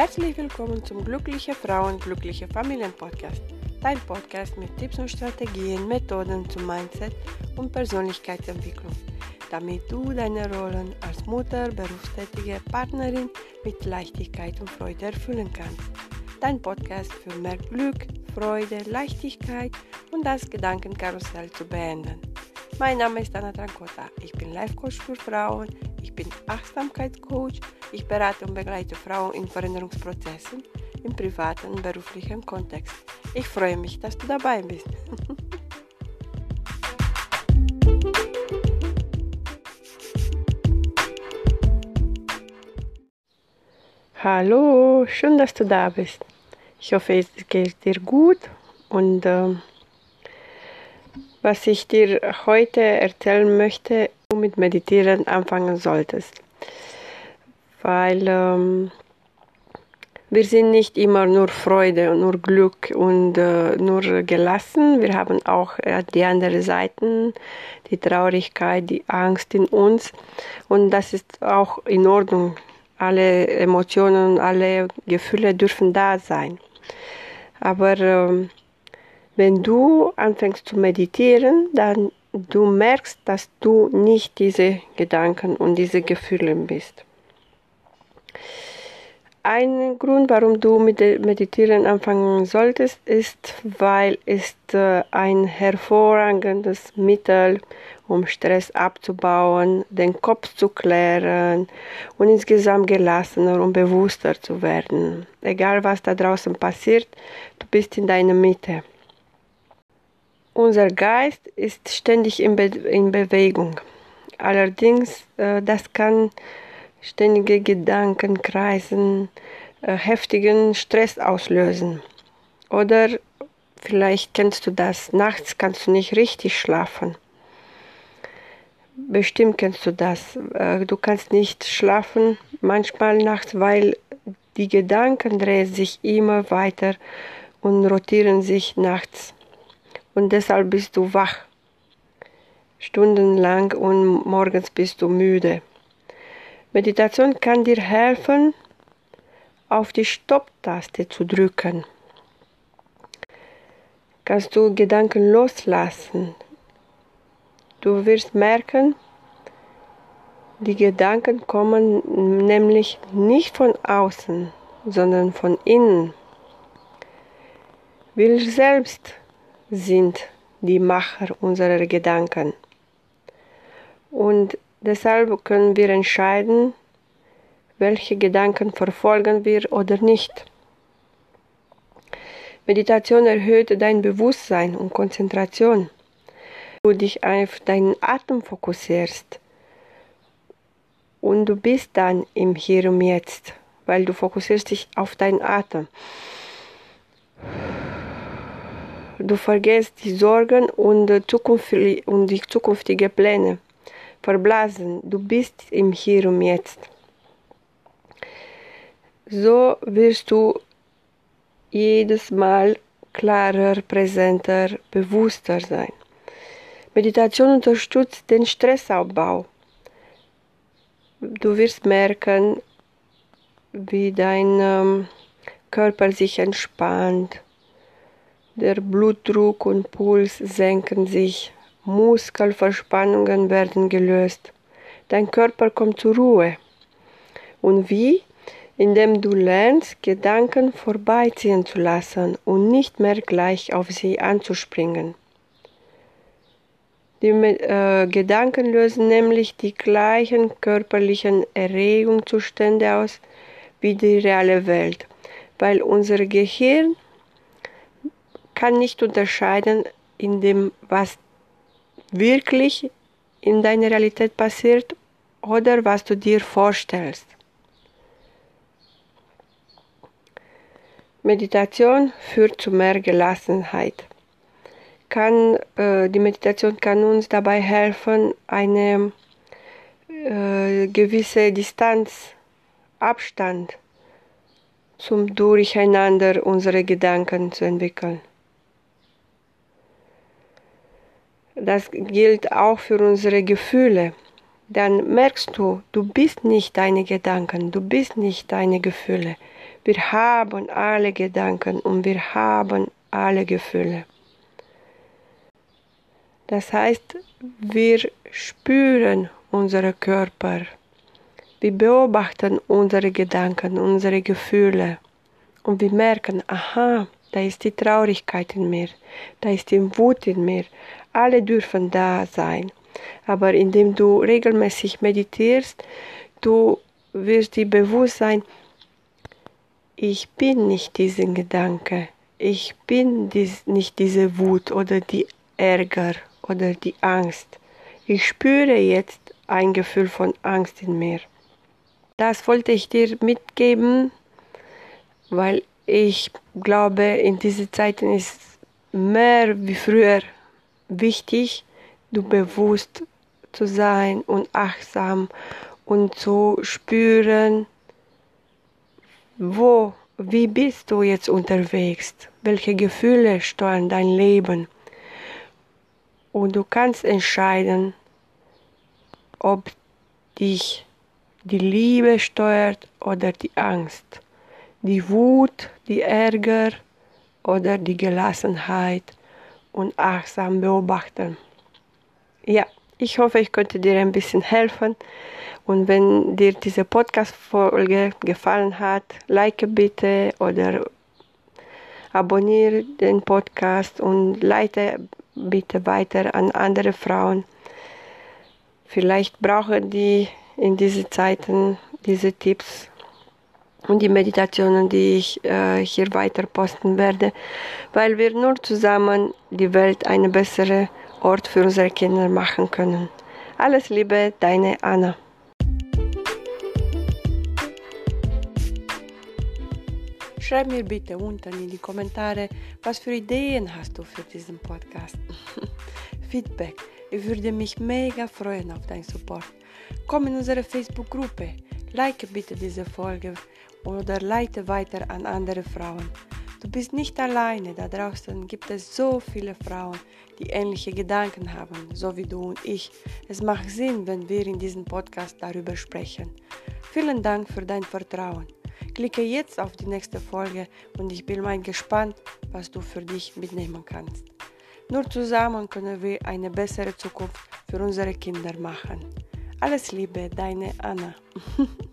Herzlich willkommen zum Glückliche Frauen, Glückliche Familien Podcast. Dein Podcast mit Tipps und Strategien, Methoden zum Mindset und Persönlichkeitsentwicklung, damit du deine Rollen als Mutter, berufstätige Partnerin mit Leichtigkeit und Freude erfüllen kannst. Dein Podcast für mehr Glück, Freude, Leichtigkeit und das Gedankenkarussell zu beenden. Mein Name ist Anna Trancota. Ich bin Life Coach für Frauen. Ich bin Achtsamkeitscoach. Ich berate und begleite Frauen in Veränderungsprozessen im privaten und beruflichen Kontext. Ich freue mich, dass du dabei bist. Hallo, schön, dass du da bist. Ich hoffe, es geht dir gut und äh, was ich dir heute erzählen möchte, du mit Meditieren anfangen solltest. Weil ähm, wir sind nicht immer nur Freude und nur Glück und äh, nur gelassen. Wir haben auch äh, die andere Seiten, die Traurigkeit, die Angst in uns. Und das ist auch in Ordnung. Alle Emotionen, alle Gefühle dürfen da sein. Aber ähm, wenn du anfängst zu meditieren, dann du merkst, dass du nicht diese Gedanken und diese Gefühle bist. Ein Grund, warum du mit Meditieren anfangen solltest, ist, weil es äh, ein hervorragendes Mittel, um Stress abzubauen, den Kopf zu klären und insgesamt gelassener und bewusster zu werden. Egal was da draußen passiert, du bist in deiner Mitte. Unser Geist ist ständig in, Be in Bewegung. Allerdings, äh, das kann ständige Gedanken kreisen, äh, heftigen Stress auslösen. Oder vielleicht kennst du das, nachts kannst du nicht richtig schlafen. Bestimmt kennst du das. Äh, du kannst nicht schlafen, manchmal nachts, weil die Gedanken drehen sich immer weiter und rotieren sich nachts und deshalb bist du wach. Stundenlang und morgens bist du müde. Meditation kann dir helfen, auf die Stopptaste zu drücken. Kannst du Gedanken loslassen. Du wirst merken, die Gedanken kommen nämlich nicht von außen, sondern von innen. Wir selbst sind die Macher unserer Gedanken. Und deshalb können wir entscheiden, welche Gedanken verfolgen wir oder nicht. Meditation erhöht dein Bewusstsein und Konzentration. Du dich auf deinen Atem fokussierst und du bist dann im Hier und Jetzt, weil du fokussierst dich auf deinen Atem du vergisst die Sorgen und, und die zukünftigen Pläne. Verblasen, du bist im Hier und Jetzt. So wirst du jedes Mal klarer, präsenter, bewusster sein. Meditation unterstützt den Stressabbau. Du wirst merken, wie dein ähm, Körper sich entspannt, der Blutdruck und Puls senken sich, Muskelverspannungen werden gelöst, dein Körper kommt zur Ruhe. Und wie? Indem du lernst, Gedanken vorbeiziehen zu lassen und nicht mehr gleich auf sie anzuspringen. Die äh, Gedanken lösen nämlich die gleichen körperlichen Erregungszustände aus wie die reale Welt, weil unser Gehirn kann nicht unterscheiden in dem, was wirklich in deiner Realität passiert oder was du dir vorstellst. Meditation führt zu mehr Gelassenheit. Kann, äh, die Meditation kann uns dabei helfen, eine äh, gewisse Distanz, Abstand zum Durcheinander unserer Gedanken zu entwickeln. Das gilt auch für unsere Gefühle. Dann merkst du, du bist nicht deine Gedanken, du bist nicht deine Gefühle. Wir haben alle Gedanken und wir haben alle Gefühle. Das heißt, wir spüren unsere Körper. Wir beobachten unsere Gedanken, unsere Gefühle und wir merken, aha, da ist die Traurigkeit in mir, da ist die Wut in mir. Alle dürfen da sein. Aber indem du regelmäßig meditierst, du wirst dir bewusst sein, ich bin nicht diesen Gedanke, ich bin dies, nicht diese Wut oder die Ärger oder die Angst. Ich spüre jetzt ein Gefühl von Angst in mir. Das wollte ich dir mitgeben, weil ich glaube, in diesen Zeiten ist mehr wie früher wichtig, du bewusst zu sein und achtsam und zu spüren, wo, wie bist du jetzt unterwegs, welche Gefühle steuern dein Leben. Und du kannst entscheiden, ob dich die Liebe steuert oder die Angst, die Wut, die Ärger oder die Gelassenheit und achtsam beobachten. Ja, ich hoffe, ich konnte dir ein bisschen helfen. Und wenn dir diese Podcast-Folge gefallen hat, like bitte oder abonniere den Podcast und leite bitte weiter an andere Frauen. Vielleicht brauchen die in diesen Zeiten diese Tipps und die Meditationen, die ich äh, hier weiter posten werde, weil wir nur zusammen die Welt eine bessere Ort für unsere Kinder machen können. Alles Liebe, deine Anna. Schreib mir bitte unten in die Kommentare, was für Ideen hast du für diesen Podcast. Feedback. Ich würde mich mega freuen auf deinen Support. Komm in unsere Facebook-Gruppe. Like bitte diese Folge oder leite weiter an andere Frauen. Du bist nicht alleine, da draußen gibt es so viele Frauen, die ähnliche Gedanken haben, so wie du und ich. Es macht Sinn, wenn wir in diesem Podcast darüber sprechen. Vielen Dank für dein Vertrauen. Klicke jetzt auf die nächste Folge und ich bin mal gespannt, was du für dich mitnehmen kannst. Nur zusammen können wir eine bessere Zukunft für unsere Kinder machen. Alles Liebe, deine Anna.